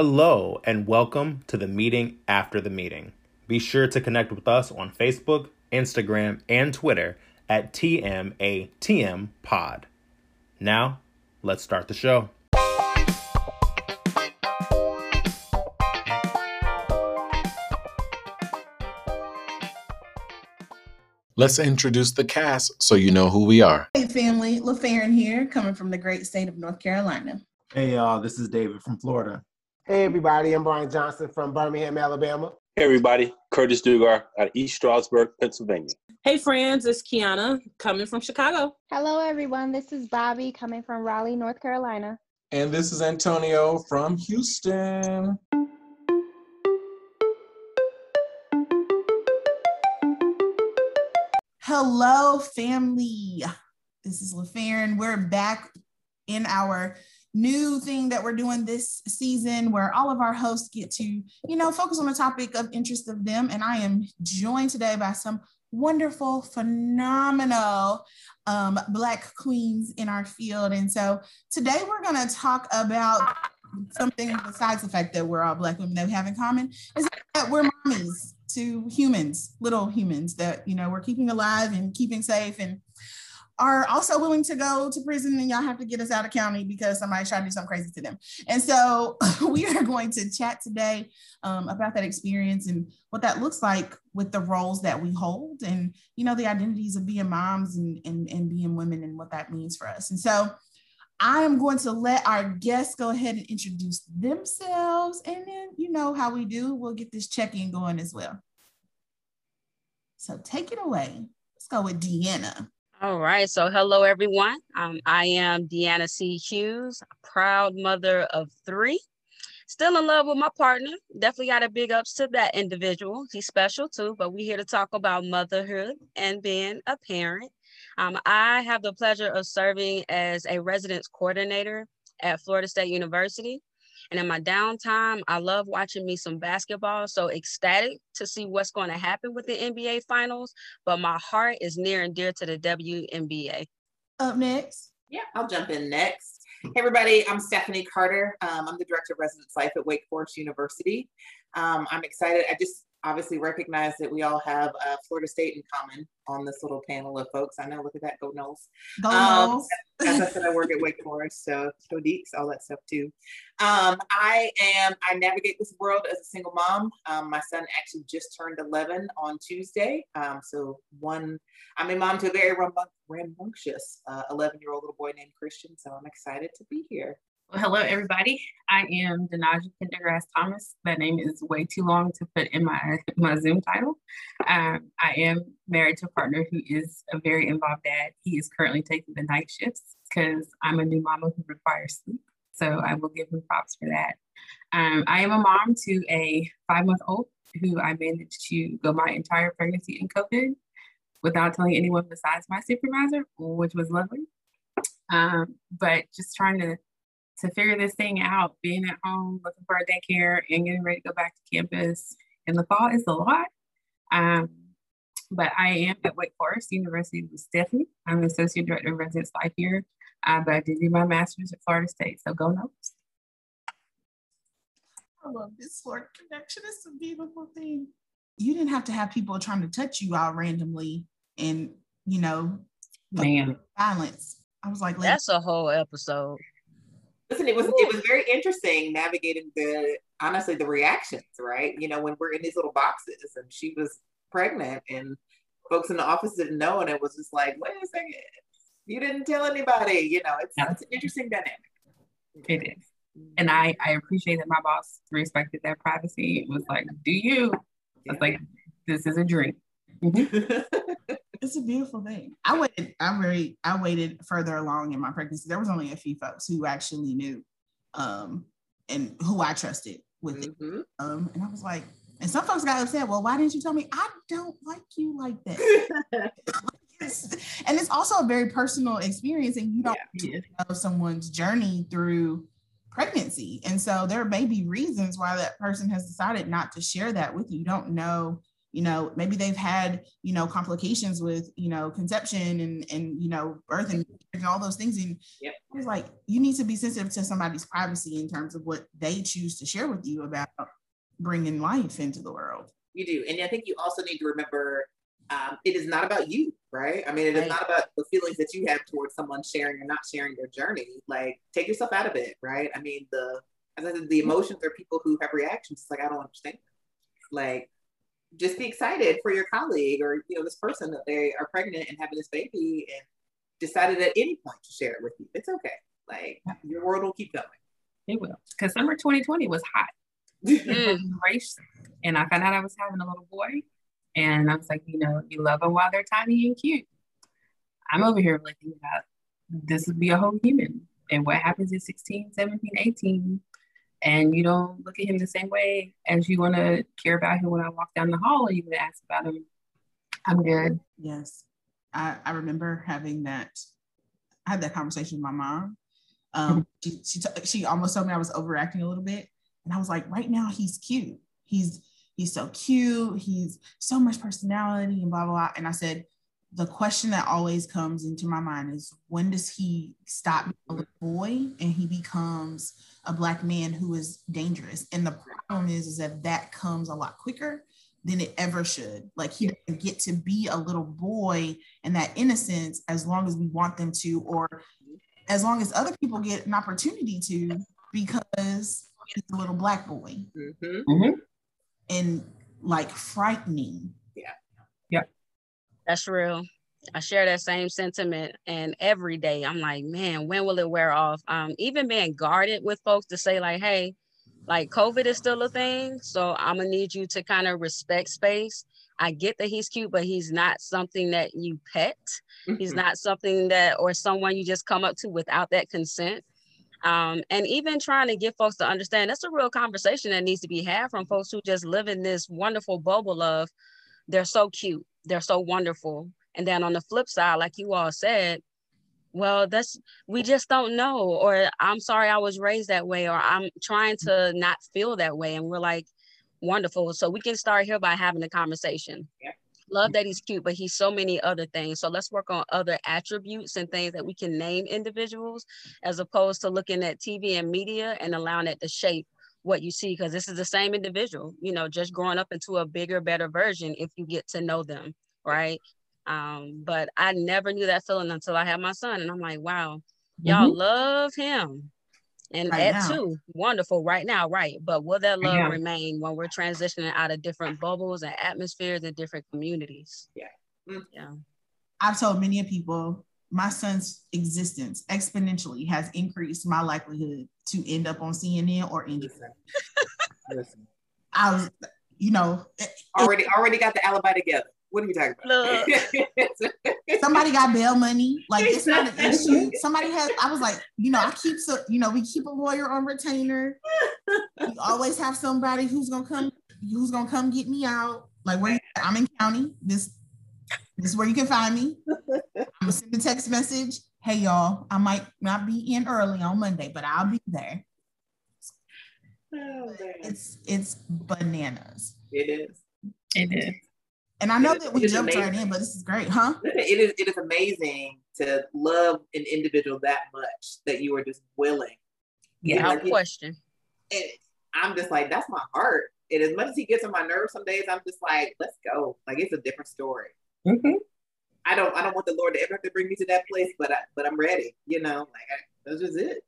Hello, and welcome to the meeting after the meeting. Be sure to connect with us on Facebook, Instagram, and Twitter at TMATM Pod. Now, let's start the show. Let's introduce the cast so you know who we are. Hey family, LaFarin here, coming from the great state of North Carolina. Hey y'all, this is David from Florida. Hey everybody, I'm Brian Johnson from Birmingham, Alabama. Hey everybody, Curtis Dugar out of East Stroudsburg, Pennsylvania. Hey friends, it's Kiana coming from Chicago. Hello everyone, this is Bobby coming from Raleigh, North Carolina. And this is Antonio from Houston. Hello, family. This is LaFarin. We're back in our new thing that we're doing this season where all of our hosts get to, you know, focus on the topic of interest of them. And I am joined today by some wonderful, phenomenal um, Black queens in our field. And so today we're going to talk about something besides the fact that we're all Black women that we have in common is that we're mommies to humans, little humans that, you know, we're keeping alive and keeping safe and are also willing to go to prison and y'all have to get us out of county because somebody's trying to do something crazy to them. And so we are going to chat today um, about that experience and what that looks like with the roles that we hold and, you know, the identities of being moms and, and, and being women and what that means for us. And so I am going to let our guests go ahead and introduce themselves. And then, you know how we do, we'll get this check in going as well. So take it away. Let's go with Deanna. All right. So, hello, everyone. Um, I am Deanna C. Hughes, proud mother of three. Still in love with my partner. Definitely got a big ups to that individual. He's special too, but we're here to talk about motherhood and being a parent. Um, I have the pleasure of serving as a residence coordinator at Florida State University. And in my downtime, I love watching me some basketball. So ecstatic to see what's going to happen with the NBA finals. But my heart is near and dear to the WNBA. Up next. Yeah, I'll jump in next. Hey, everybody, I'm Stephanie Carter. Um, I'm the director of residence life at Wake Forest University. Um, I'm excited. I just obviously recognize that we all have uh, Florida State in common on this little panel of folks. I know, look at that, go Noles. Go Um, as I said, I work at Wake Forest, so go Deacs, all that stuff too. Um, I am, I navigate this world as a single mom. Um, my son actually just turned 11 on Tuesday. Um, so one, I'm a mom to a very rambu- rambunctious 11 year old little boy named Christian. So I'm excited to be here. Well, hello, everybody. I am Denaja Pendergrass Thomas. That name is way too long to put in my, my Zoom title. Um, I am married to a partner who is a very involved dad. He is currently taking the night shifts because I'm a new mama who requires sleep. So I will give him props for that. Um, I am a mom to a five month old who I managed to go my entire pregnancy in COVID without telling anyone besides my supervisor, which was lovely. Um, but just trying to to figure this thing out, being at home, looking for a daycare, and getting ready to go back to campus in the fall is a lot. Um, but I am at Wake Forest University with Stephanie. I'm the associate director of residence life here, uh, but I did do my master's at Florida State. So go Noles. I love this Florida connection. It's a beautiful thing. You didn't have to have people trying to touch you all randomly and, you know, Man, violence. I was like, That's a whole episode. Listen, it was it was very interesting navigating the honestly the reactions, right? You know, when we're in these little boxes and she was pregnant and folks in the office didn't know, and it was just like, wait a second, you didn't tell anybody. You know, it's, Yeah. it's an interesting dynamic. it is. And I, I appreciate that my boss respected that privacy. It was like, do you? It's was like, this is a dream. it's a beautiful thing. I waited, I very, I waited further along in my pregnancy. There was only a few folks who actually knew um and who I trusted with it. Mhm. Um, and I was like, and some folks got upset. Well, why didn't you tell me? I don't like you like that. And it's also a very personal experience, and you don't Yeah. know someone's journey through pregnancy. And so there may be reasons why that person has decided not to share that with you. You don't know you know maybe they've had you know complications with you know conception and and you know birth and, and all those things and Yep. it's like you need to be sensitive to somebody's privacy in terms of what they choose to share with you about bringing life into the world You do. And I think you also need to remember um, it is not about you, right? I mean, it is Right. not about the feelings that you have towards someone sharing or not sharing their journey. Like, take yourself out of it, right? I mean, the as I said, the emotions are people who have reactions. It's like, I don't understand. Like, just be excited for your colleague or you know this person that they are pregnant and having this baby and decided at any point to share it with you. It's okay. Like your world will keep going. It will. Because summer 2020 was hot. Race, and I found out I was having a little boy. And I was like, you know, you love them while they're tiny and cute. I'm over here looking about this would be a whole human. And what happens at 16, 17, 18? And you don't look at him the same way as you want to care about him when I walk down the hall or you would ask about him. I'm good. Yes. I, I remember having that, I had that conversation with my mom. Um, she, she, t- she almost told me I was overacting a little bit. And I was like, right now he's cute. He's, he's so cute. He's so much personality and blah, blah, blah. And I said, the question that always comes into my mind is when does he stop being a boy and he becomes a black man who is dangerous? And the problem is, is that that comes a lot quicker than it ever should. Like he doesn't get to be a little boy and that innocence as long as we want them to, or as long as other people get an opportunity to, because he's a little black boy Mhm. and like frightening. That's real. I share that same sentiment. And every day I'm like, man, when will it wear off? Um, even being guarded with folks to say, like, hey, like COVID is still a thing. So I'm gonna need you to kind of respect space. I get that he's cute, but he's not something that you pet. He's Mhm. not something that or someone you just come up to without that consent. Um, and even trying to get folks to understand that's a real conversation that needs to be had from folks who just live in this wonderful bubble of they're so cute, they're so wonderful. And then on the flip side, like you all said, well, that's we just don't know, or I'm sorry I was raised that way, or I'm trying to not feel that way. And we're like, wonderful. So we can start here by having a conversation. Yeah. Love that he's cute, but he's so many other things. So let's work on other attributes and things that we can name individuals as opposed to looking at TV and media and allowing it to shape what you see because this is the same individual, you know, just growing up into a bigger, better version if you get to know them, right? Um, but I never knew that feeling until I had my son, and I'm like, wow, y'all love him. And Right at now. two, wonderful right now, right? But will that love now. remain when we're transitioning out of different bubbles and atmospheres and different communities? Yeah. Mm. Yeah. I've told many people my son's existence exponentially has increased my likelihood to end up on CNN or in Listen. Listen. I was, you know, Already already got the alibi together. What are you talking about? somebody got bail money. Like it's not an issue. Somebody has. I was like, you know, I keep so, you know, we keep a lawyer on retainer. We always have somebody who's gonna come, who's gonna come get me out. Like where you at? I'm in county. This, this is where you can find me. I'm gonna send a text message. Hey y'all, I might not be in early on Monday, but I'll be there. Oh. It's it's bananas. It is. It is. And I know It is- that we it is jumped right in, but this is great, huh? It is it is amazing to love an individual that much that you are just willing. Yeah. Yeah. Without question. And I'm just like, that's my heart. And as much as he gets on my nerves some days, I'm just like, let's go. Like it's a different story. Mhm. I don't I don't want the Lord to ever have to bring me to that place, but I but I'm ready. You know, like I, that's just it.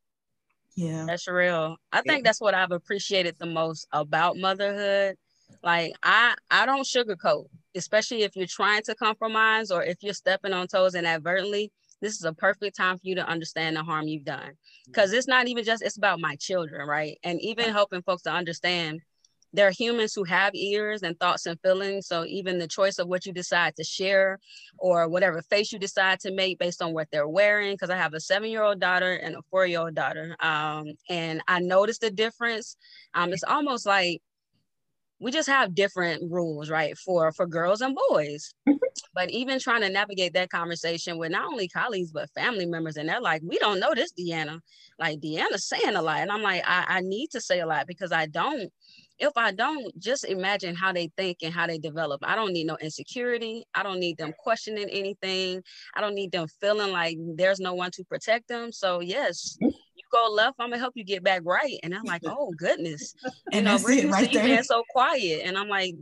Yeah. That's real. I Yeah. think that's what I've appreciated the most about motherhood. Like I I don't sugarcoat, especially if you're trying to compromise or if you're stepping on toes inadvertently. This is a perfect time for you to understand the harm you've done. Because it's not even just it's about my children, right? And even helping folks to understand there are humans who have ears and thoughts and feelings. So even the choice of what you decide to share or whatever face you decide to make based on what they're wearing. Because I have a seven-year-old daughter and a four-year-old daughter, um, and I noticed the difference. Um, it's almost like we just have different rules, right? For for girls and boys. But even trying to navigate that conversation with not only colleagues but family members, and they're like, "We don't know this, Deanna. Like Deanna's saying a lot," and I'm like, I, I need to say a lot because I don't. If I don't, just imagine how they think and how they develop. I don't need no insecurity. I don't need them questioning anything. I don't need them feeling like there's no one to protect them. So yes, mm. you go left, I'm gonna help you get back right. And I'm like, oh goodness, you And know, we're it right you there. being so quiet, and I'm like,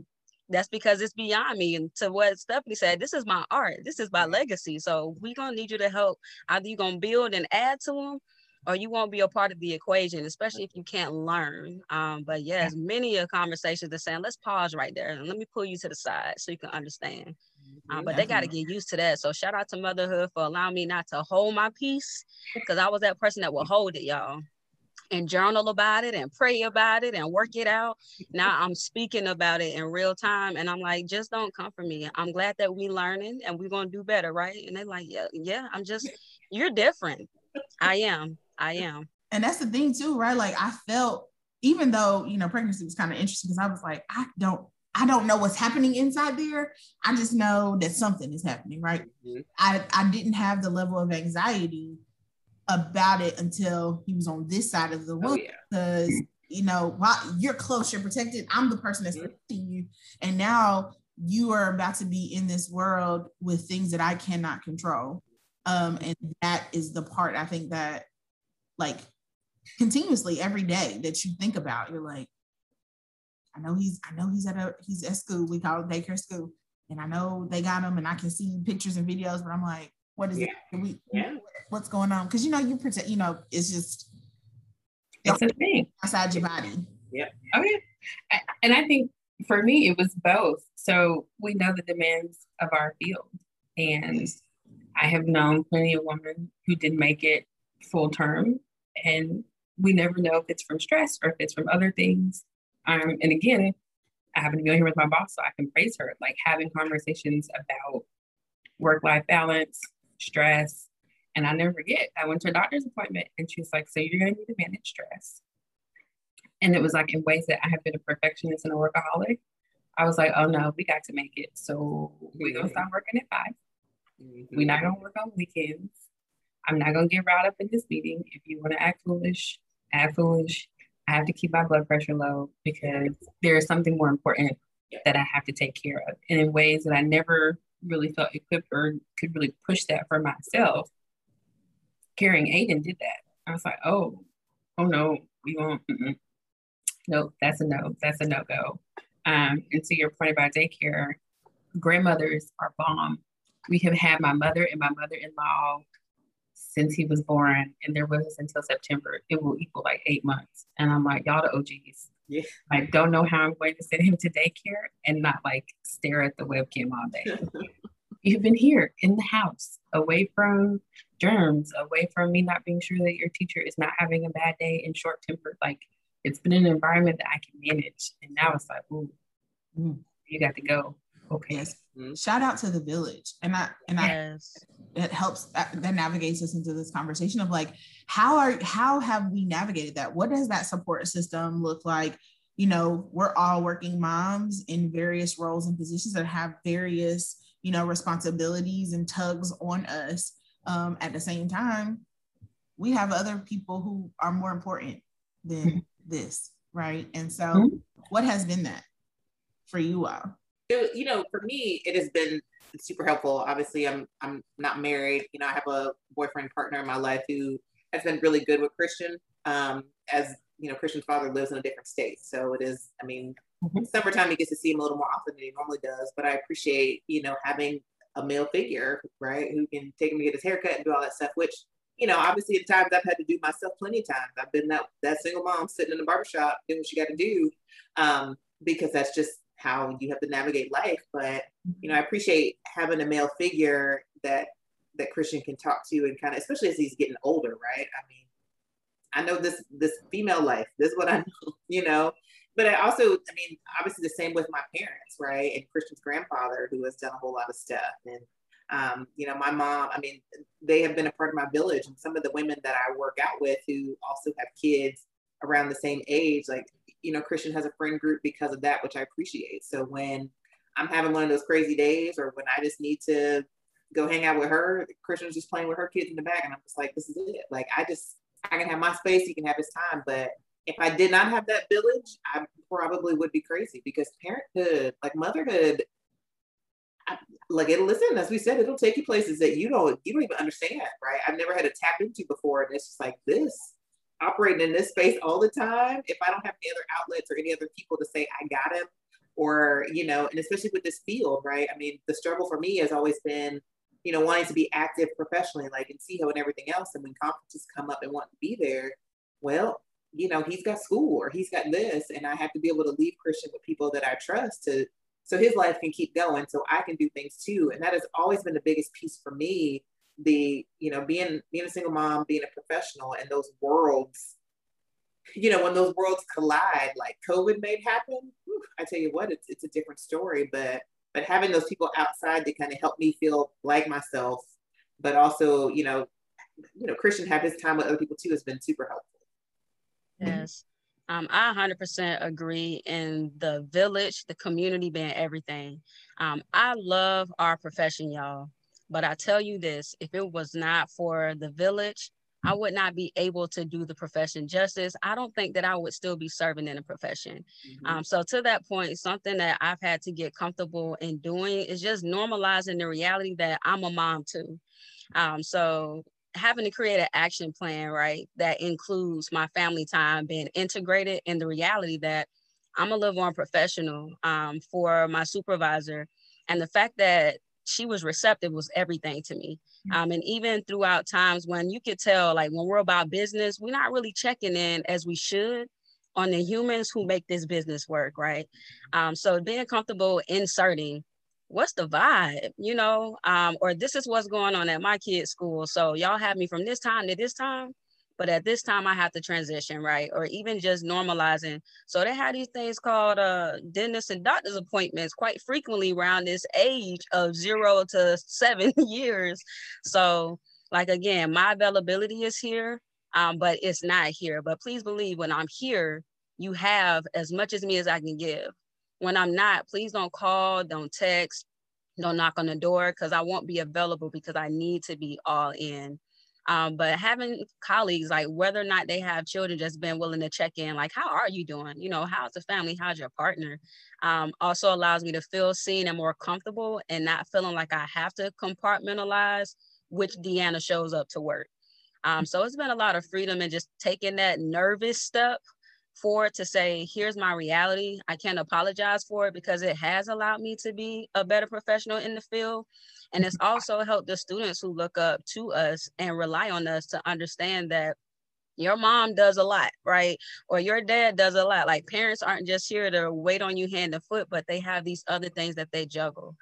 that's because it's beyond me. And to what Stephanie said, this is my art, this is my legacy. So we gonna need you to help. Either you gonna build and add to them, or you won't be a part of the equation, especially if you can't learn. Um, but yes, many of conversations are saying, let's pause right there and let me pull you to the side so you can understand. Um, but they got to get used to that. So shout out to motherhood for allowing me not to hold my peace because I was that person that would hold it, y'all and journal about it and pray about it and work it out. Now I'm speaking about it in real time and I'm like, just don't come for me. I'm glad that we learning and we're gonna do better, right? And they're like, yeah, yeah, I'm just, you're different. I am, I am. and that's the thing too, right? Like I felt, even though you know pregnancy was kind of interesting, because I was like, I don't, I don't know what's happening inside there. I just know that something is happening, right? I I didn't have the level of anxiety about it until he was on this side of the Oh, yeah. because you know while you're close, you're protected. I'm the person that's protecting you, and now you are about to be in this world with things that I cannot control. Um, and that is the part I think that like continuously every day that you think about, you're like, I know he's I know he's at a he's at school. We call it daycare school. And I know they got him and I can see pictures and videos, but I'm like, what is it? We Yeah. what's going on? Because you know, you protect, you know, it's just It's a thing. outside your body. Oh yeah, I- and I think for me it was both. So we know the demands of our field, and I have known plenty of women who didn't make it full term, and we never know if it's from stress or if it's from other things. Um, and again, I happen to be on here with my boss, so I can praise her. Like having conversations about work-life balance, stress, and I never forget. I went to a doctor's appointment, and she's like, "So you're going to need to manage stress." and it was like in ways that I have been a perfectionist and a workaholic. I was like, oh no, we got to make it. So we're gonna stop working at 5 We're not gonna work on weekends. I'm not gonna get riled up in this meeting. If you want to act foolish, act foolish. I have to keep my blood pressure low because there is something more important that I have to take care of. And in ways that I never really felt equipped or could really push that for myself. Carrying Aiden did that. I was like, oh, oh no, we won't. Mm-mm. Nope, that's a no. That's a no go. Um, and to your point about daycare, grandmothers are bomb. We have had my mother and my mother-in-law since he was born, and there was until September. It will equal like eight months. And I'm like, y'all the OGs. Yeah. I don't know how I'm going to send him to daycare and not like stare at the webcam all day. You've been here in the house, away from germs, away from me not being sure that your teacher is not having a bad day and short tempered. Like it's been an environment that I can manage. And now it's like, ooh, Mm. you got to go. Okay. Yes. Mhm. Shout out to the village. And I and I Yes. it helps that, that navigates us into this conversation of like how are how have we navigated that what does that support system look like you know we're all working moms in various roles and positions that have various you know responsibilities and tugs on us um, at the same time we have other people who are more important than this right and so Mhm. what has been that for you all it- you know, for me, it has been super helpful. Obviously, I'm I'm not married. You know, I have a boyfriend partner in my life who has been really good with Christian. Um, as you know, Christian's father lives in a different state, so it is. I mean, Mhm. summertime he gets to see him a little more often than he normally does. But I appreciate you know having a male figure, right, who can take him to get his haircut and do all that stuff. Which you know, obviously, at times I've had to do myself plenty of times. I've been that that single mom sitting in the barbershop doing what you got to do, um, because that's just how you have to navigate life. But you know, I appreciate having a male figure that that Christian can talk to and kind of, especially as he's getting older, right? I mean, I know this this female life. This is what I know, you know. But I also, I mean, obviously the same with my parents, right? And Christian's grandfather, who has done a whole lot of stuff. And um, you know, my mom, I mean, they have been a part of my village. And some of the women that I work out with who also have kids around the same age, like, you know, Christian has a friend group because of that, which I appreciate. So when I'm having one of those crazy days or when I just need to go hang out with her, Christian's just playing with her kids in the back. And I'm just like, this is it. Like, I just, I can have my space, he can have his time. But if I did not have that village, I probably would be crazy because parenthood, like motherhood, I, like it listen, as we said, it'll take you places that you don't you don't even understand, right? I've never had to tap into before. And it's just like this, operating in this space all the time. If I don't have any other outlets or any other people to say I got him, or you know, and especially with this field, right? I mean, the struggle for me has always been, you know, wanting to be active professionally, like in CEO and everything else. And when conferences come up and want to be there, well, you know, he's got school or he's got this, and I have to be able to leave Christian with people that I trust to so his life can keep going so I can do things too. And that has always been the biggest piece for me. The, you know, being being a single mom, being a professional and those worlds, you know, when those worlds collide, like COVID made happen, whew, I tell you what, it's it's a different story. But but having those people outside to kind of help me feel like myself, but also, you know, you know, Christian have his time with other people too has been super helpful. Yes. Um, I 100% agree in the village, the community being everything. Um, I love our profession, y'all. But I tell you this if it was not for the village, I would not be able to do the profession justice. I don't think that I would still be serving in the profession. Mm-hmm. Um, so, to that point, something that I've had to get comfortable in doing is just normalizing the reality that I'm a mom too. Um, so, having to create an action plan, right, that includes my family time being integrated in the reality that I'm a live on professional um, for my supervisor. And the fact that she was receptive was everything to me. Mm. Um, and even throughout times when you could tell, like when we're about business, we're not really checking in as we should on the humans who make this business work, right? Um, so being comfortable inserting what's the vibe, you know, um, or this is what's going on at my kid's school. So y'all have me from this time to this time, but at this time I have to transition, right? Or even just normalizing. So they have these things called uh, and doctor's appointments quite frequently around this age of zero to seven years. So like again, my availability is here, um, but it's not here. But please believe when I'm here, you have as much as me as I can give when I'm not, please don't call, don't text, don't knock on the door because I won't be available because I need to be all in. Um, but having colleagues, like whether or not they have children, just been willing to check in, like, how are you doing? You know, how's the family? How's your partner? Um, also allows me to feel seen and more comfortable and not feeling like I have to compartmentalize which Deanna shows up to work. Um, so it's been a lot of freedom and just taking that nervous step for to say, here's my reality. I can't apologize for it because it has allowed me to be a better professional in the field. And it's also helped the students who look up to us and rely on us to understand that your mom does a lot, right? Or your dad does a lot. Like parents aren't just here to wait on you hand and foot, but they have these other things that they juggle.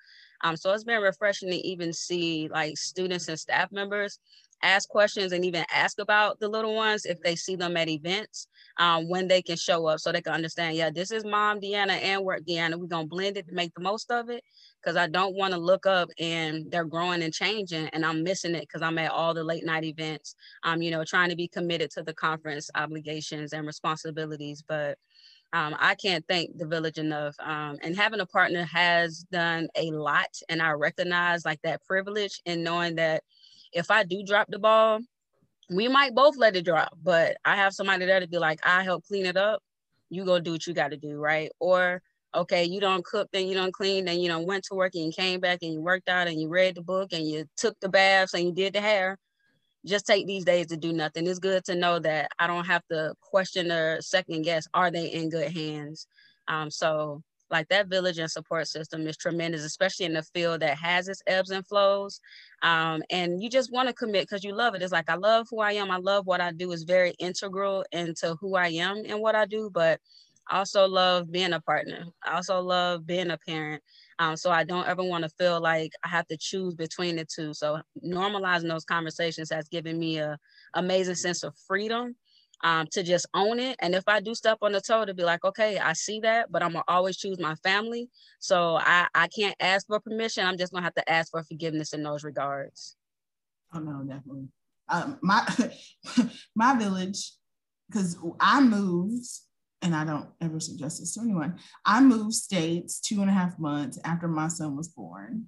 Um, so it's been refreshing to even see like students and staff members ask questions and even ask about the little ones if they see them at events um, when they can show up so they can understand yeah this is mom deanna and work deanna we're to blend it to make the most of it because i don't want to look up and they're growing and changing and i'm missing it because i'm at all the late night events um, you know trying to be committed to the conference obligations and responsibilities but um, I can't thank the village enough. Um, and having a partner has done a lot. And I recognize like that privilege in knowing that if I do drop the ball, we might both let it drop, but I have somebody there to be like, I help clean it up. You go do what you got to do, right? Or okay, you don't cook, then you don't clean, then you don't went to work and you came back and you worked out and you read the book and you took the baths and you did the hair. Just take these days to do nothing. It's good to know that I don't have to question or second guess, are they in good hands? Um, so like that village and support system is tremendous, especially in the field that has its ebbs and flows. Um, and you just want to commit because you love it. It's like, I love who I am. I love what I do is very integral into who I am and what I do, but I also love being a partner. I also love being a parent. Um, so I don't ever want to feel like I have to choose between the two. So normalizing those conversations has given me a amazing sense of freedom um, to just own it. And if I do step on the toe, to be like, okay, I see that, but I'm gonna always choose my family. So I, I can't ask for permission. I'm just gonna have to ask for forgiveness in those regards. Oh no, definitely. Um, my my village, because I moved and I don't ever suggest this to anyone. I moved states two and a half months after my son was born.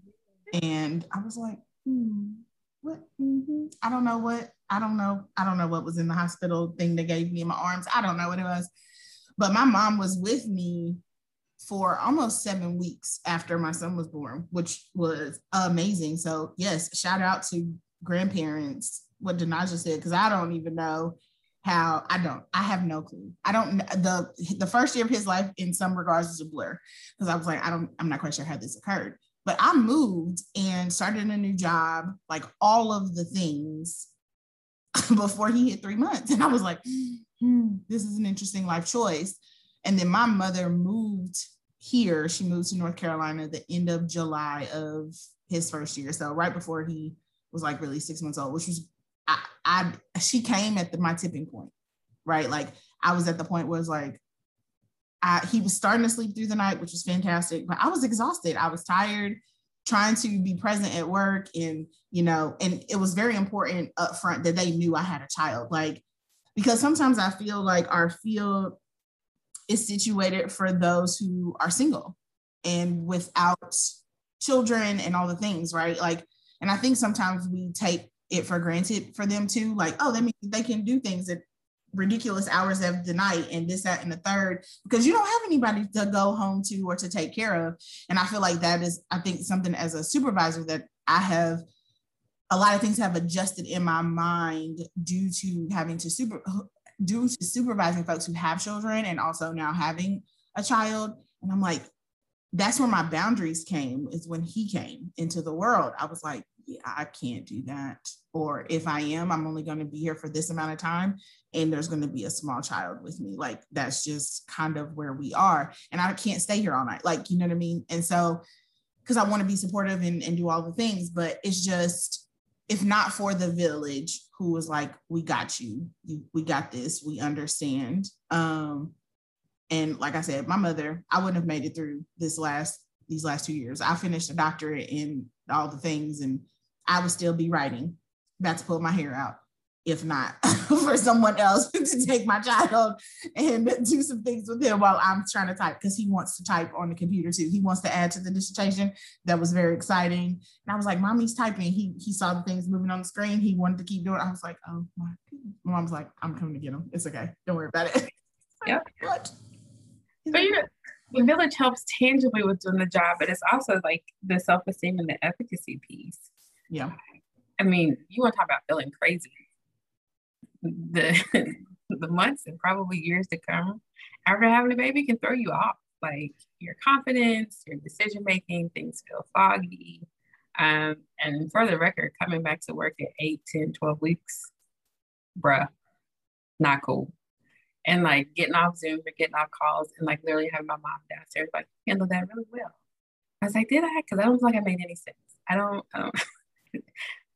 And I was like, hmm, what? Mm-hmm. I don't know what, I don't know. I don't know what was in the hospital thing they gave me in my arms. I don't know what it was. But my mom was with me for almost seven weeks after my son was born, which was amazing. So, yes, shout out to grandparents, what Denaja said, because I don't even know how I don't, I have no clue. I don't the the first year of his life in some regards is a blur because I was like, I don't, I'm not quite sure how this occurred. But I moved and started a new job, like all of the things before he hit three months. And I was like, hmm, this is an interesting life choice. And then my mother moved here. She moved to North Carolina the end of July of his first year. So right before he was like really six months old, which was I, I she came at the, my tipping point, right? Like I was at the point where it's like I, he was starting to sleep through the night, which was fantastic, but I was exhausted. I was tired trying to be present at work and you know and it was very important up front that they knew i had a child like because sometimes i feel like our field is situated for those who are single and without children and all the things right like and i think sometimes we take it for granted for them too like oh that means they can do things at ridiculous hours of the night and this that and the third because you don't have anybody to go home to or to take care of. And i feel like that is i think something as a supervisor that i have a lot of things have adjusted in my mind due to having to super due to supervising folks who have children and also now having a child. And i'm like that's where my boundaries came is when he came into the world. I was like yeah, i can't do that. Or if i am i'm only going to be here for this amount of time and there's going to be a small child with me like that's just kind of where we are and i can't stay here all night like you know what i mean? And so because i want to be supportive and, and do all the things but it's just if not for the village who was like we got you, you we got this we understand um and like i said my mother i wouldn't have made it through this last these last two years. I finished a doctorate in all the things and i would still be writing about to pull my hair out if not for someone else to take my child and do some things with him while I'm trying to type because he wants to type on the computer too. He wants to add to the dissertation. That was very exciting. And I was like, Mommy's typing. He he saw the things moving on the screen. He wanted to keep doing it. I was like, oh my. Mom's like, I'm coming to get him. It's okay. Don't worry about it. Yeah. what? But you know, the village helps tangibly with doing the job, but it's also like the self-esteem and the efficacy piece. Yeah. I mean, you want to talk about feeling crazy the the months and probably years to come after having a baby can throw you off. Like your confidence your decision making things feel foggy. Um, and for the record coming back to work at 8 10 12 weeks bruh not cool. And like getting off zoom or getting off calls and like literally having my mom downstairs like handle that really well. I was like did i? Because i don't feel like i made any sense. I don't, I don't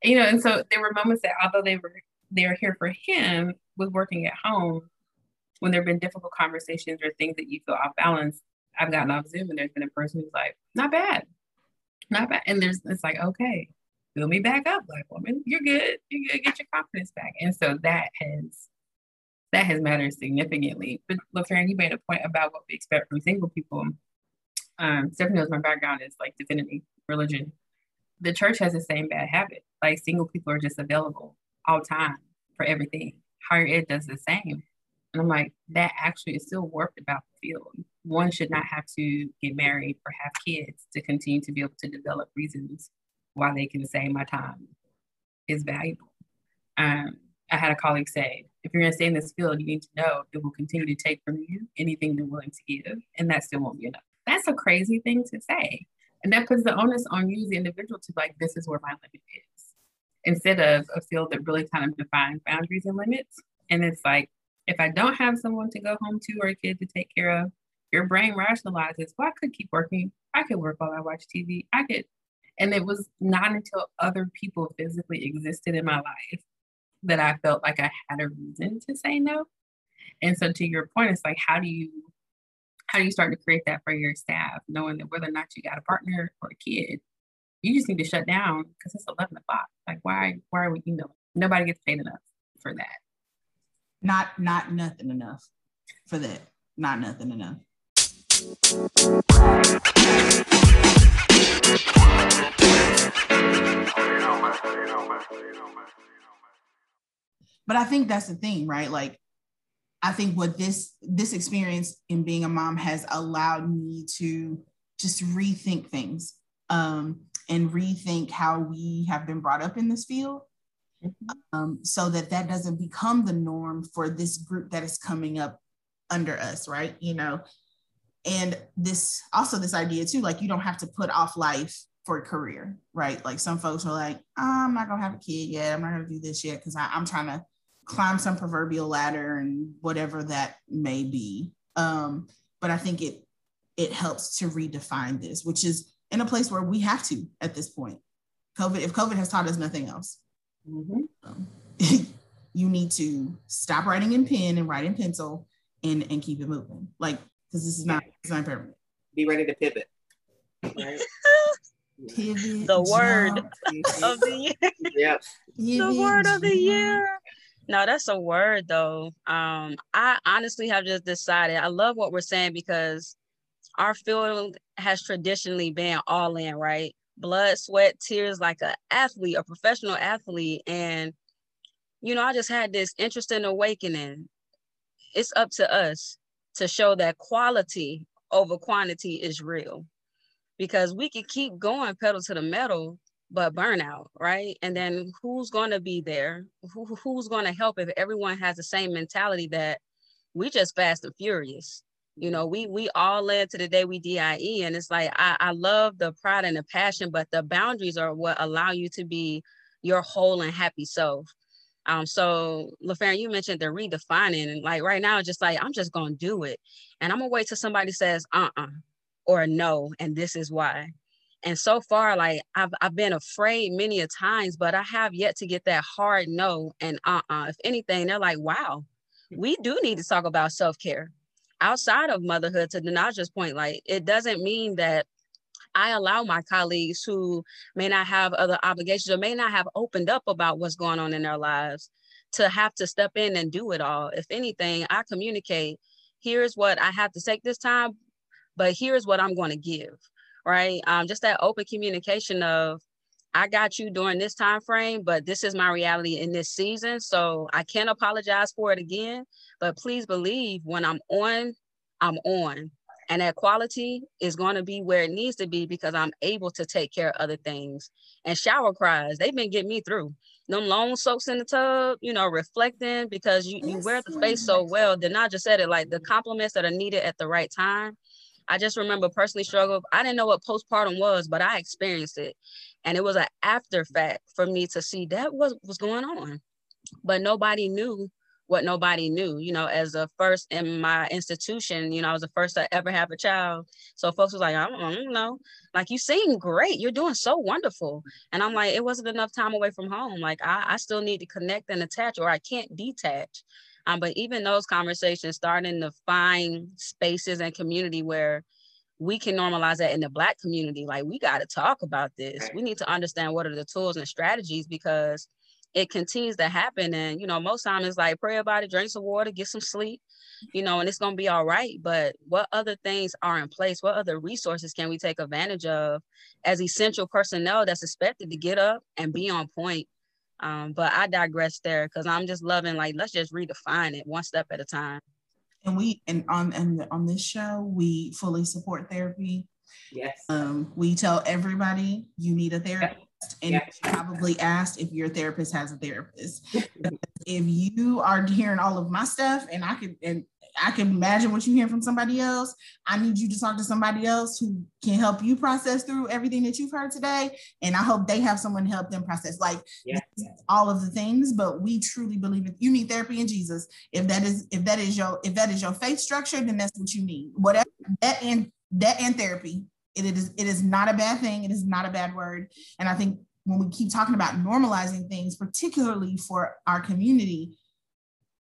you know and so there were moments that although they were they're here for him with working at home when there have been difficult conversations or things that you feel off balance i've gotten off zoom and there's been a person who's like not bad. Not bad. And there's it's like okay fill me back up. Black woman you're good. You're good. Get your confidence back. And so that has that has mattered significantly. But look Farron, you made a point about what we expect from single people. Um stephanie knows my background is like divinity religion. The church has the same bad habit. Like single people are just available all time for everything. Higher ed does the same. And I'm like, that actually is still warped about the field. One should not have to get married or have kids to continue to be able to develop reasons why they can say my time is valuable. Um, I had a colleague say, if you're going to stay in this field, you need to know it will continue to take from you anything they're willing to give, and that still won't be enough. That's a crazy thing to say. And that puts the onus on you, the individual, to like, this is where my limit is instead of a field that really kind of defines boundaries and limits. And it's like, if I don't have someone to go home to or a kid to take care of, your brain rationalizes, well, I could keep working. I could work while I watch TV. I could. And it was not until other people physically existed in my life that I felt like I had a reason to say no. And so to your point, it's like, how do you how do you start to create that for your staff, knowing that whether or not you got a partner or a kid, you just need to shut down because it's 11 o'clock. Like, why, why are we emailing? Nobody gets paid enough for that. Not, not nothing enough for that. not nothing enough. But I think that's the thing, right? Like, I think what this this experience in being a mom has allowed me to just rethink things um, and rethink how we have been brought up in this field, um, so that that doesn't become the norm for this group that is coming up under us, right? You know, and this also this idea too, like you don't have to put off life for a career, right? Like some folks are like, I'm not gonna have a kid yet. I'm not gonna do this yet because I'm trying to climb some proverbial ladder and whatever that may be. Um, but I think it it helps to redefine this, which is in a place where we have to at this point. COVID, if COVID has taught us nothing else, mm-hmm. um, you need to stop writing in pen and write in pencil and and keep it moving. Like because this is not it's not permanent. Be ready to pivot. Right? pivot. The word of the year. Yep. the word of the year. No, that's a word though. Um, I honestly have just decided I love what we're saying because our field has traditionally been all in, right? Blood, sweat, tears, like an athlete, a professional athlete. And, you know, I just had this interesting awakening. It's up to us to show that quality over quantity is real because we can keep going pedal to the metal but burnout, right? And then who's going to be there? Who, who's going to help if everyone has the same mentality that we just fast and furious? You know, we we all led to the day we DIE, and it's like I, I love the pride and the passion, but the boundaries are what allow you to be your whole and happy self. Um, so LaFarin, you mentioned the redefining, and like right now, it's just like I'm just gonna do it, and I'm gonna wait till somebody says uh-uh or no, and this is why. And so far, like I've I've been afraid many a times, but I have yet to get that hard no and uh-uh. If anything, they're like, wow, we do need to talk about self-care outside of motherhood. To Danaja's point, like it doesn't mean that I allow my colleagues who may not have other obligations or may not have opened up about what's going on in their lives to have to step in and do it all. If anything, I communicate here's what I have to take this time, but here's what I'm going to give right? Um, just that open communication of I got you during this time frame, but this is my reality in this season. So I can't apologize for it again. But please believe when I'm on, I'm on. And that quality is going to be where it needs to be because I'm able to take care of other things. And shower cries, they've been getting me through. Them long soaks in the tub, you know, reflecting because you, you wear the face so well. Then I just said it like the compliments that are needed at the right time I just remember personally struggled. I didn't know what postpartum was, but I experienced it. And it was an after fact for me to see that was was going on. But nobody knew what nobody knew. You know, as a first in my institution, you know, I was the first to ever have a child. So folks was like, I don't, I don't know. Like you seem great. You're doing so wonderful. And I'm like, it wasn't enough time away from home. Like I, I still need to connect and attach or I can't detach. Um, but even those conversations, starting to find spaces and community where we can normalize that in the Black community. Like, we got to talk about this. We need to understand what are the tools and strategies because it continues to happen. And, you know, most times it's like pray about it, drink some water, get some sleep, you know, and it's going to be all right. But what other things are in place? What other resources can we take advantage of as essential personnel that's expected to get up and be on point um, but I digress there because I'm just loving like let's just redefine it one step at a time. And we and on and on this show we fully support therapy. Yes. Um, we tell everybody you need a therapist, and yes. probably asked if your therapist has a therapist. if you are hearing all of my stuff, and I could and I can imagine what you hear from somebody else. I need you to talk to somebody else who can help you process through everything that you've heard today. And I hope they have someone help them process like yeah. all of the things. But we truly believe that you need therapy in Jesus. If that is if that is your if that is your faith structure, then that's what you need. Whatever that and that and therapy. It is it is not a bad thing. It is not a bad word. And I think when we keep talking about normalizing things, particularly for our community,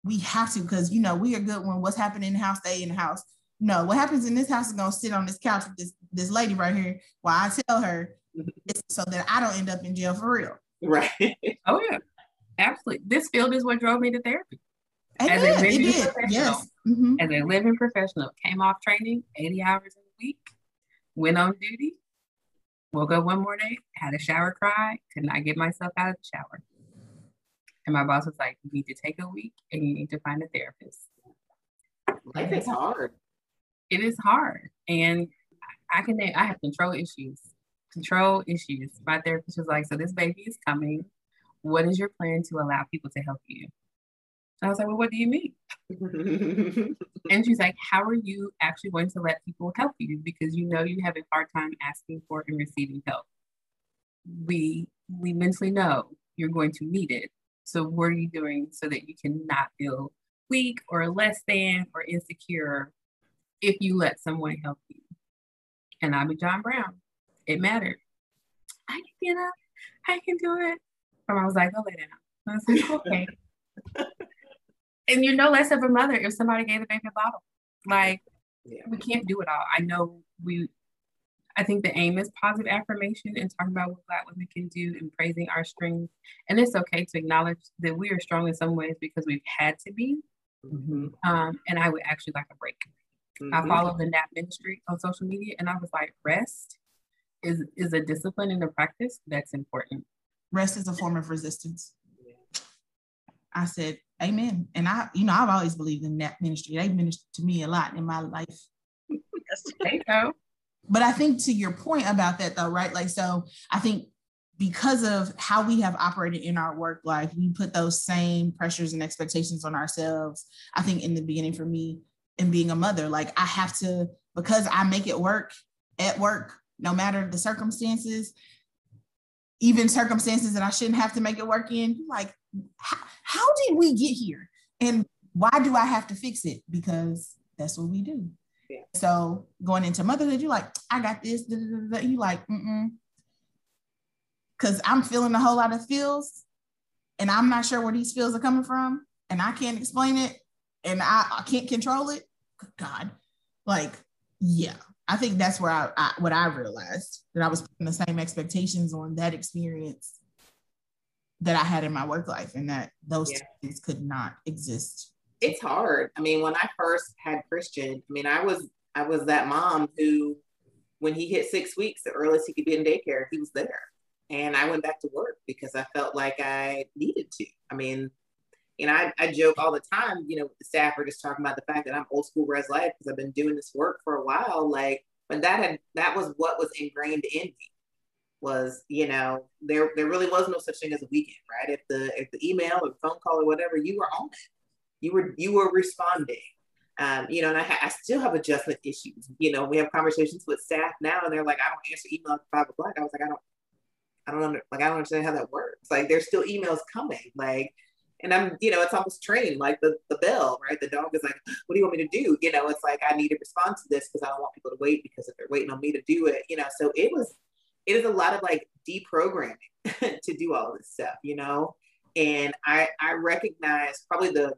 we have to because you know we are good when what's happening in the house stay in the house. No, what happens in this house is gonna sit on this couch with this this lady right here while I tell her so that I don't end up in jail for real. Right. oh yeah. Absolutely. This field is what drove me to therapy. as a Amen. It living did. professional, Yes. Mhm. as a living professional, came off training 80 hours a week, went on duty, woke up one morning, had a shower cry, could not get myself out of the shower. And my boss was like, You need to take a week and you need to find a therapist. Life is hard. It is hard. And I can I have control issues. Control issues. My therapist was like, So this baby is coming. What is your plan to allow people to help you? And I was like, Well, what do you mean? And she's like, How are you actually going to let people help you? Because you know you have a hard time asking for and receiving help. We we mentally know you're going to need it. So what are you doing so that you cannot feel weak or less than or insecure if you let someone help you? And I'm a John Brown. It mattered. I can get up. I can do it. And I was like, go lay down. I was like, okay. and you're no less of a mother if somebody gave the baby a bottle. Like, Yeah. we can't do it all. I know we, I think the aim is positive affirmation and talking about what Black women can do and praising our strengths. And it's okay to acknowledge that we are strong in some ways because we've had to be. Mhm. Um, and I would actually like a break. I Mhm. follow the NAP ministry on social media and I was like, rest is is a discipline and a practice that's important. Rest is a form of resistance. I said, Amen. And I, you know, I've always believed in that ministry. They ministered to me a lot in my life. There you go. But I think to your point about that though, right? Like, so I think because of how we have operated in our work life, we put those same pressures and expectations on ourselves. I think in the beginning for me in being a mother, like I have to, because I make it work at work, no matter the circumstances, even circumstances that I shouldn't have to make it work in, like, how, how did we get here? And why do I have to fix it? Because that's what we do. Yeah. So going into motherhood, you're like, I got this. You like, mm mm. Because I'm feeling a whole lot of feels, and I'm not sure where these feels are coming from, and I can't explain it, and I, I can't control it. Good God, like, yeah. I think that's where I, I what I realized that I was putting the same expectations on that experience that I had in my work life, and that those Yeah. could not exist. It's hard. I mean, when I first had Christian, I mean, I was I was that mom who, when he hit six weeks, the earliest he could be in daycare, he was there, and I went back to work because I felt like I needed to. I mean, and I, I joke all the time, you know, the staff are just talking about the fact that I'm old school res life because I've been doing this work for a while. Like, but that had that was what was ingrained in me was you know there there really was no such thing as a weekend right if the if the email or phone call or whatever you were on it you were you were responding. Um, you know and I, ha- I still have adjustment issues. You know we have conversations with staff now and they're like i don't answer email at five o'clock. I was like i don't i don't under, like i don't understand how that works. Like there's still emails coming like and i'm you know it's almost trained like the, the bell right? The dog is like what do you want me to do? You know it's like i need to respond to this because i don't want people to wait because if they're waiting on me to do it you know? So it was it is a lot of like deprogramming to do all this stuff, you know. And I I recognize probably the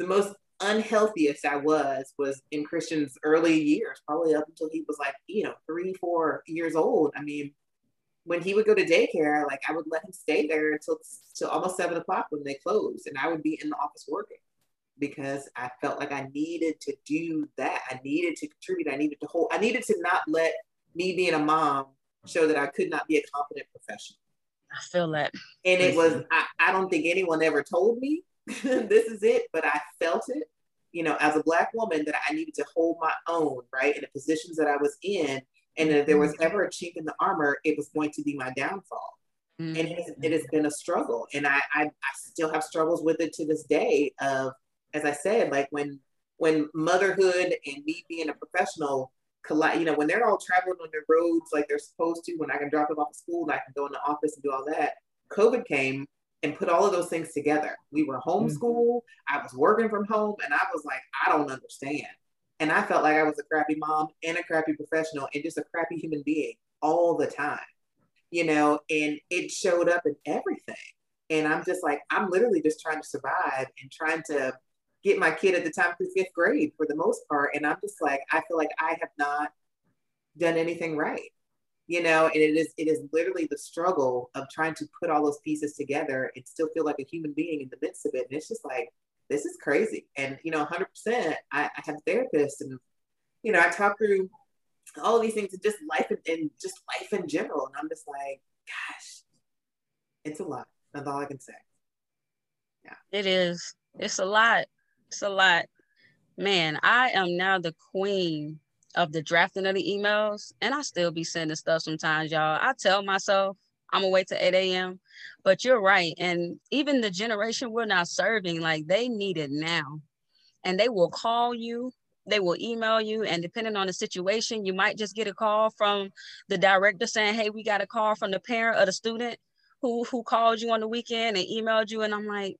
the most unhealthiest I was was in Christian's early years, probably up until he was like you know three four years old. I mean, when he would go to daycare, like I would let him stay there until till almost seven o'clock when they closed, and I would be in the office working because I felt like I needed to do that. I needed to contribute. I needed to hold. I needed to not let me being a mom show that I could not be a competent professional. I feel that. And it was, I, I don't think anyone ever told me this is it, but I felt it, you know, as a Black woman that I needed to hold my own, right, in the positions that I was in. And if there was mm-hmm. ever a chink in the armor, it was going to be my downfall. And it has, it mm-hmm. has been a struggle. And I, I, I still have struggles with it to this day of, as I said, like when, when motherhood and me being a professional collide, you know, when they're all traveling on their roads like they're supposed to, when I can drop them off at school and I can go in the office and do all that, COVID came and put all of those things together. We were homeschooled, I was working from home, and I was like, I don't understand. And I felt like I was a crappy mom and a crappy professional and just a crappy human being all the time, you know, and it showed up in everything. And I'm just like, I'm literally just trying to survive and trying to get my kid at the time through fifth grade for the most part. And I'm just like, I feel like I have not done anything right. You know, and it is it is literally the struggle of trying to put all those pieces together and still feel like a human being in the midst of it. And it's just like this is crazy. And, you know, 100%, I, I have a therapist and, you know, I talk through all of these things and just life and, and just life in general. And I'm just like, gosh, it's a lot. That's all I can say. Yeah. It is. It's a lot. It's a lot. Man, I am now the queen of the drafting of the emails, and I still be sending stuff sometimes, y'all. I tell myself I'm wait till 8 a.m. But you're right. And even the generation we're not serving, like they need it now. And they will call you, they will email you, and depending on the situation, you might just get a call from the director saying, Hey, we got a call from the parent of the student who who called you on the weekend and emailed you. And I'm like,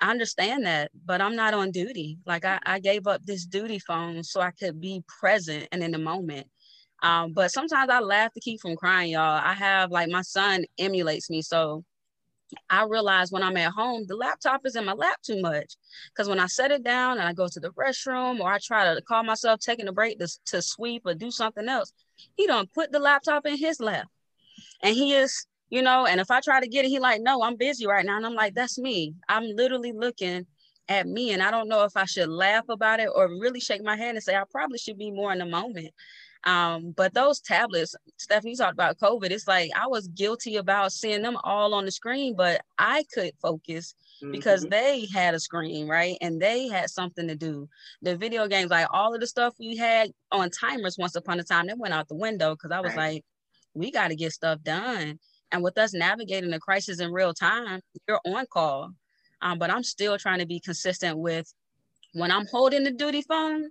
I understand that, but I'm not on duty. Like I, I gave up this duty phone so I could be present and in the moment. Um, but sometimes I laugh to keep from crying, y'all. I have like my son emulates me. So I realize when I'm at home, the laptop is in my lap too much. Because when I set it down and I go to the restroom or I try to call myself taking a break to, to sweep or do something else, he don't put the laptop in his lap. And he is, you know, and if I try to get it, he like, no, I'm busy right now. And I'm like, that's me. I'm literally looking at me. And I don't know if I should laugh about it or really shake my head and say, I probably should be more in the moment. Um, but those tablets, Stephanie, you talked about COVID. It's like I was guilty about seeing them all on the screen, but I could focus because mm-hmm. they had a screen, right? And they had something to do. The video games, like all of the stuff we had on timers once upon a time, that went out the window because I was right. like, we got to get stuff done. And with us navigating the crisis in real time, you're on call. Um, but I'm still trying to be consistent with when I'm holding the duty phone,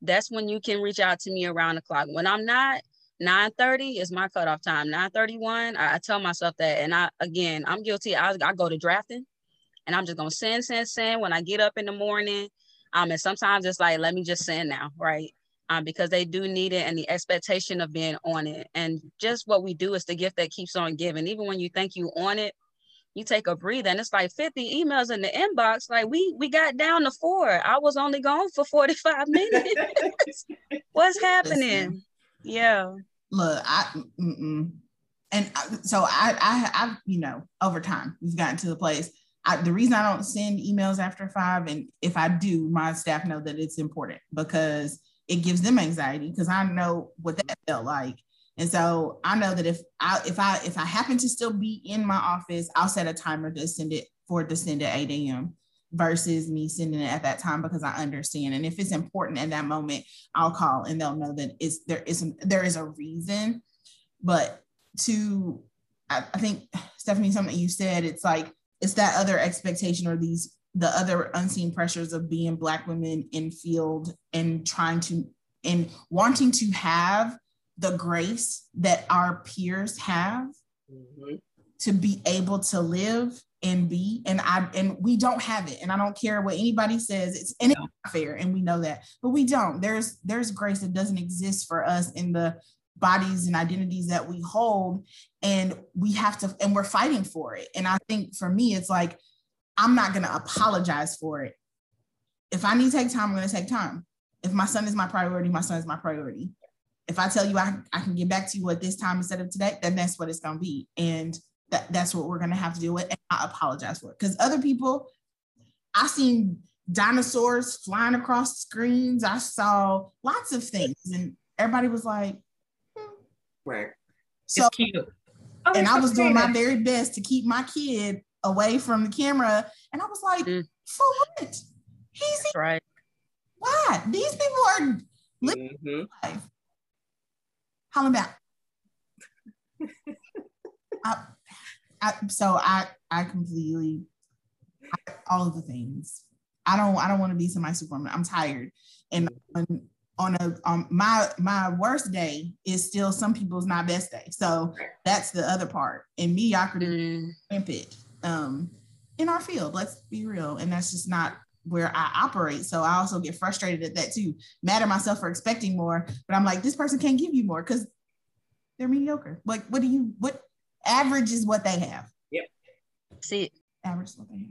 that's when you can reach out to me around the clock. When I'm not, 9:30 is my cutoff time. 9:31, I, I, tell myself that. And I again, I'm guilty. I, I go to drafting and I'm just gonna send, send, send when I get up in the morning. Um, and sometimes it's like, let me just send now, right? Um, because they do need it and the expectation of being on it. And just what we do is the gift that keeps on giving. Even when you think you on it, you take a breather and it's like 50 emails in the inbox. Like we we got down to four. I was only gone for 45 minutes. What's happening? Listen, yeah. Look i mm-mm. and so i i i you know over time we've gotten to the place. I, the reason i don't send emails after five and if i do my staff know that it's important because it gives them anxiety because i know what that felt like and so I know that if I if I if I happen to still be in my office, I'll set a timer to send it for to send at 8 a.m. versus me sending it at that time because I understand. And if it's important at that moment, I'll call and they'll know that it's there is there is a reason. But to I, I think Stephanie, something you said, it's like it's that other expectation or these the other unseen pressures of being black women in field and trying to and wanting to have the grace that our peers have mm-hmm. to be able to live and be. And i and we don't have it. And i don't care what anybody says. It's and it's not fair and we know that. But we don't. There's there's grace that doesn't exist for us in the bodies and identities that we hold. And we have to and we're fighting for it. And i think for me it's like i'm not going to apologize for it if i need to take time i'm going to take time if my son is my priority my son is my priority if I tell you I, I can get back to you at this time instead of today, then that's what it's going to be. And that, that's what we're going to have to deal with. And I apologize for it. Because other people, I seen dinosaurs flying across screens. I saw lots of things. And everybody was like, hmm. right. So, it's cute. Oh, and I was doing my very best to keep my kid away from the camera. And I was like, mm. for what? He's right. Why? These people are living mm-hmm. life. Holla back. I, I, so I I completely I, all of the things. I don't I don't want to be somebody's superwoman. I'm tired, and on, on a um, my my worst day is still some people's my best day. So that's the other part. And mediocrity mm. rampant um, in our field. Let's be real, and that's just not where I operate. So I also get frustrated at that too. Mad at myself for expecting more, but I'm like, this person can't give you more because they're mediocre. Like, what do you what average is what they have? Yep. See average is what they have.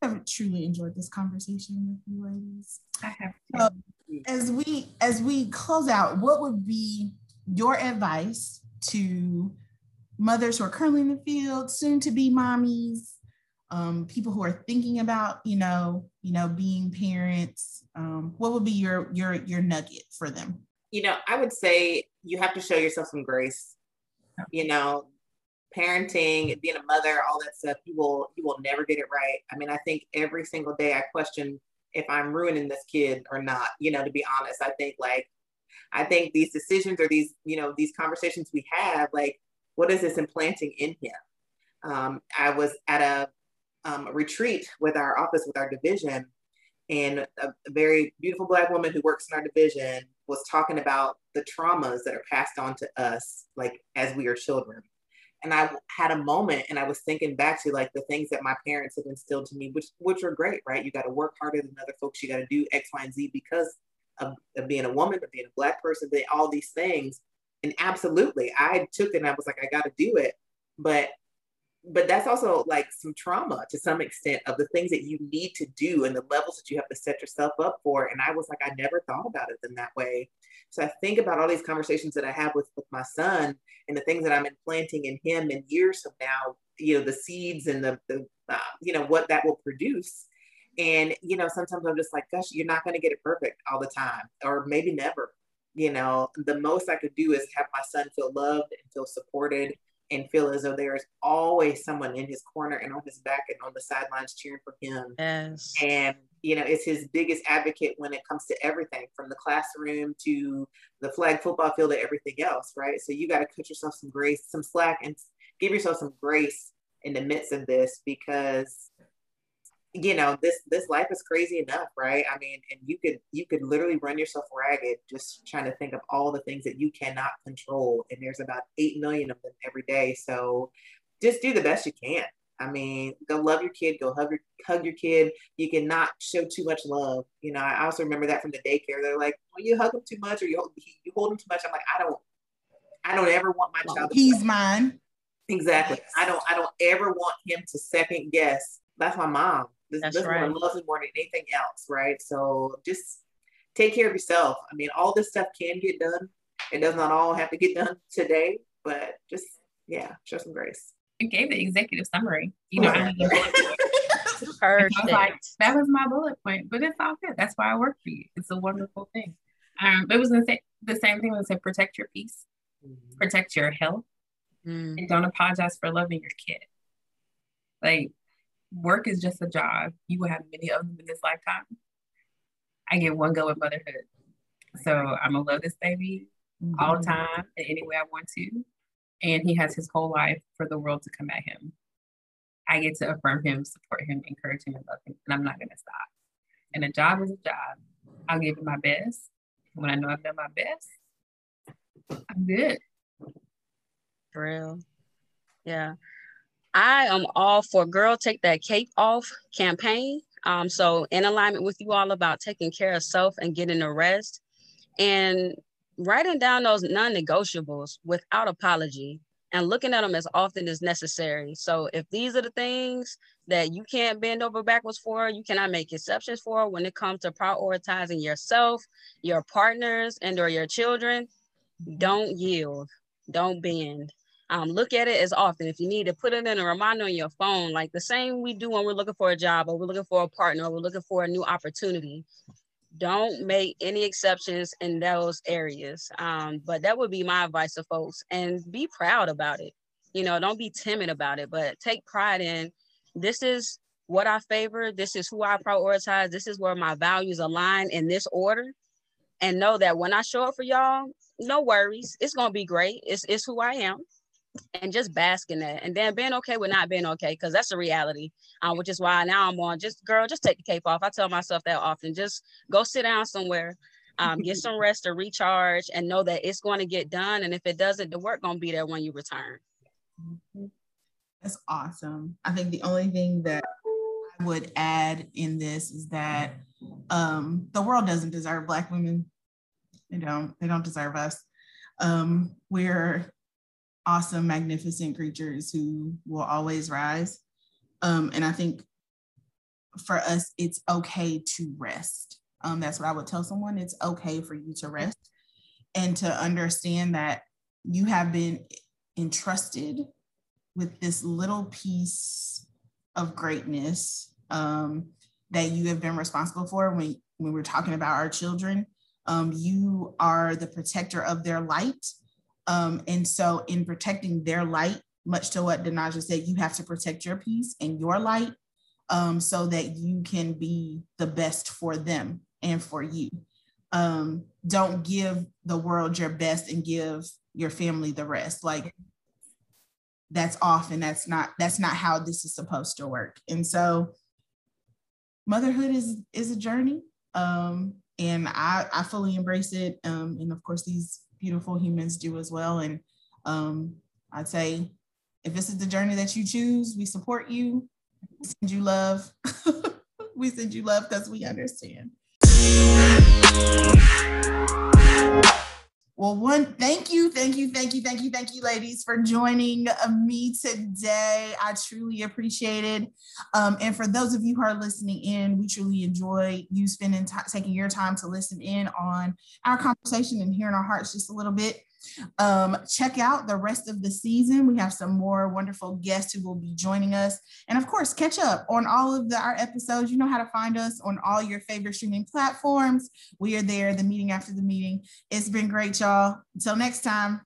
I've truly enjoyed this conversation with you ladies. I have. So as we as we close out, what would be your advice to mothers who are currently in the field, soon to be mommies, um, people who are thinking about, you know, you know, being parents? Um, what would be your your your nugget for them? You know, I would say you have to show yourself some grace. You know, parenting, being a mother, all that stuff, you will you will never get it right. I mean, I think every single day I question if I'm ruining this kid or not. You know, to be honest, I think like I think these decisions or these, you know, these conversations we have, like, what is this implanting in him? Um, I was at a, um, a retreat with our office, with our division, and a, a, very beautiful Black woman who works in our division was talking about the traumas that are passed on to us, like as we are children. And I had a moment and I was thinking back to like the things that my parents had instilled to me, which which are great, right? You got to work harder than other folks. You got to do X, Y, and Z because of, of being a woman, of being a black person, they, all these things. And absolutely, I took it and I was like, I got to do it. But but that's also like some trauma to some extent of the things that you need to do and the levels that you have to set yourself up for. And I was like, I never thought about it in that way. So I think about all these conversations that I have with, with my son and the things that I'm implanting in him in years from now, you know, the seeds and the, the uh, you know, what that will produce. And, you know, sometimes I'm just like, gosh, you're not going to get it perfect all the time, or maybe never. You know, the most I could do is have my son feel loved and feel supported and feel as though there is always someone in his corner and on his back and on the sidelines cheering for him. Yes. And, you know, it's his biggest advocate when it comes to everything from the classroom to the flag football field to everything else, right? So you got to cut yourself some grace, some slack, and give yourself some grace in the midst of this because you know this this life is crazy enough right? I mean and you could you could literally run yourself ragged just trying to think of all the things that you cannot control and there's about 8 million of them every day. So just do the best you can. I mean go love your kid go hug your hug your kid. You cannot show too much love. You know i also remember that from the daycare. They're like well you hug him too much or you hold, you hold him too much. I'm like i don't i don't ever want my child he's mine. Exactly. I don't i don't ever want him to second guess. That's my mom this, That's this right. one loves me more than anything else, right? So just take care of yourself. I mean, all this stuff can get done. It does not all have to get done today, but just yeah, show some grace. You gave the executive summary. You know, I Perfect. like, that was my bullet point, but it's all good. That's why I work for you. It's a wonderful thing. Um, it was the same, the same thing when I said protect your peace, mm-hmm. protect your health, mm. and don't apologize for loving your kid. Like work is just a job. You will have many of them in this lifetime. I get one go at motherhood. So I'm gonna love this baby mm-hmm. all the time in any way I want to. And he has his whole life for the world to come at him. I get to affirm him, support him, encourage him, and love him. And I'm not gonna stop. And a job is a job. I'll give it my best. When I know I've done my best, I'm good. For real. Yeah. I am all for Girl Take That Cape Off campaign. Um, so, in alignment with you all about taking care of self and getting a rest and writing down those non negotiables without apology and looking at them as often as necessary. So, if these are the things that you can't bend over backwards for, you cannot make exceptions for when it comes to prioritizing yourself, your partners, and or your children, don't yield, don't bend um, look at it as often. If you need to put it in a reminder on your phone, like the same we do when we're looking for a job or we're looking for a partner or we're looking for a new opportunity. Don't make any exceptions in those areas. Um, but that would be my advice to folks and be proud about it. You know, don't be timid about it, but take pride in this is what I favor. This is who I prioritize. This is where my values align in this order. And know that when I show up for y'all, no worries. It's gonna be great. It's it's who I am and just bask in that. And then being okay with not being okay because that's a reality um, which is why now i'm on just girl just take the cape off. I tell myself that often just go sit down somewhere um, get some rest or recharge and know that it's going to get done and if it doesn't the work going to be there when you return. That's awesome. I think the only thing that i would add in this is that um, the world doesn't deserve black women. They don't they don't deserve us. Um, we're awesome, magnificent creatures who will always rise. Um, and I think for us, it's okay to rest. Um, that's what I would tell someone. It's okay for you to rest and to understand that you have been entrusted with this little piece of greatness um, that you have been responsible for when, when we're talking about our children. Um, you are the protector of their light. Um, and so, in protecting their light, much to what Denaja said, you have to protect your peace and your light um, so that you can be the best for them and for you. Um, don't give the world your best and give your family the rest. Like that's off and that's not that's not how this is supposed to work. And so motherhood is is a journey. Um, and I, I fully embrace it. Um, and of course these beautiful humans do as well. And um, I'd say if this is the journey that you choose, we support you send you love. we send you love because we understand. Well, one, thank you, thank you, thank you, thank you, thank you, ladies, for joining me today. I truly appreciate it. Um, and for those of you who are listening in, we truly enjoy you spending time, taking your time to listen in on our conversation and hearing our hearts just a little bit. Um, check out the rest of the season. We have some more wonderful guests who will be joining us. And of course, catch up on all of the, our episodes. You know how to find us on all your favorite streaming platforms. We are there, the meeting after the meeting. It's been great, y'all. Until next time.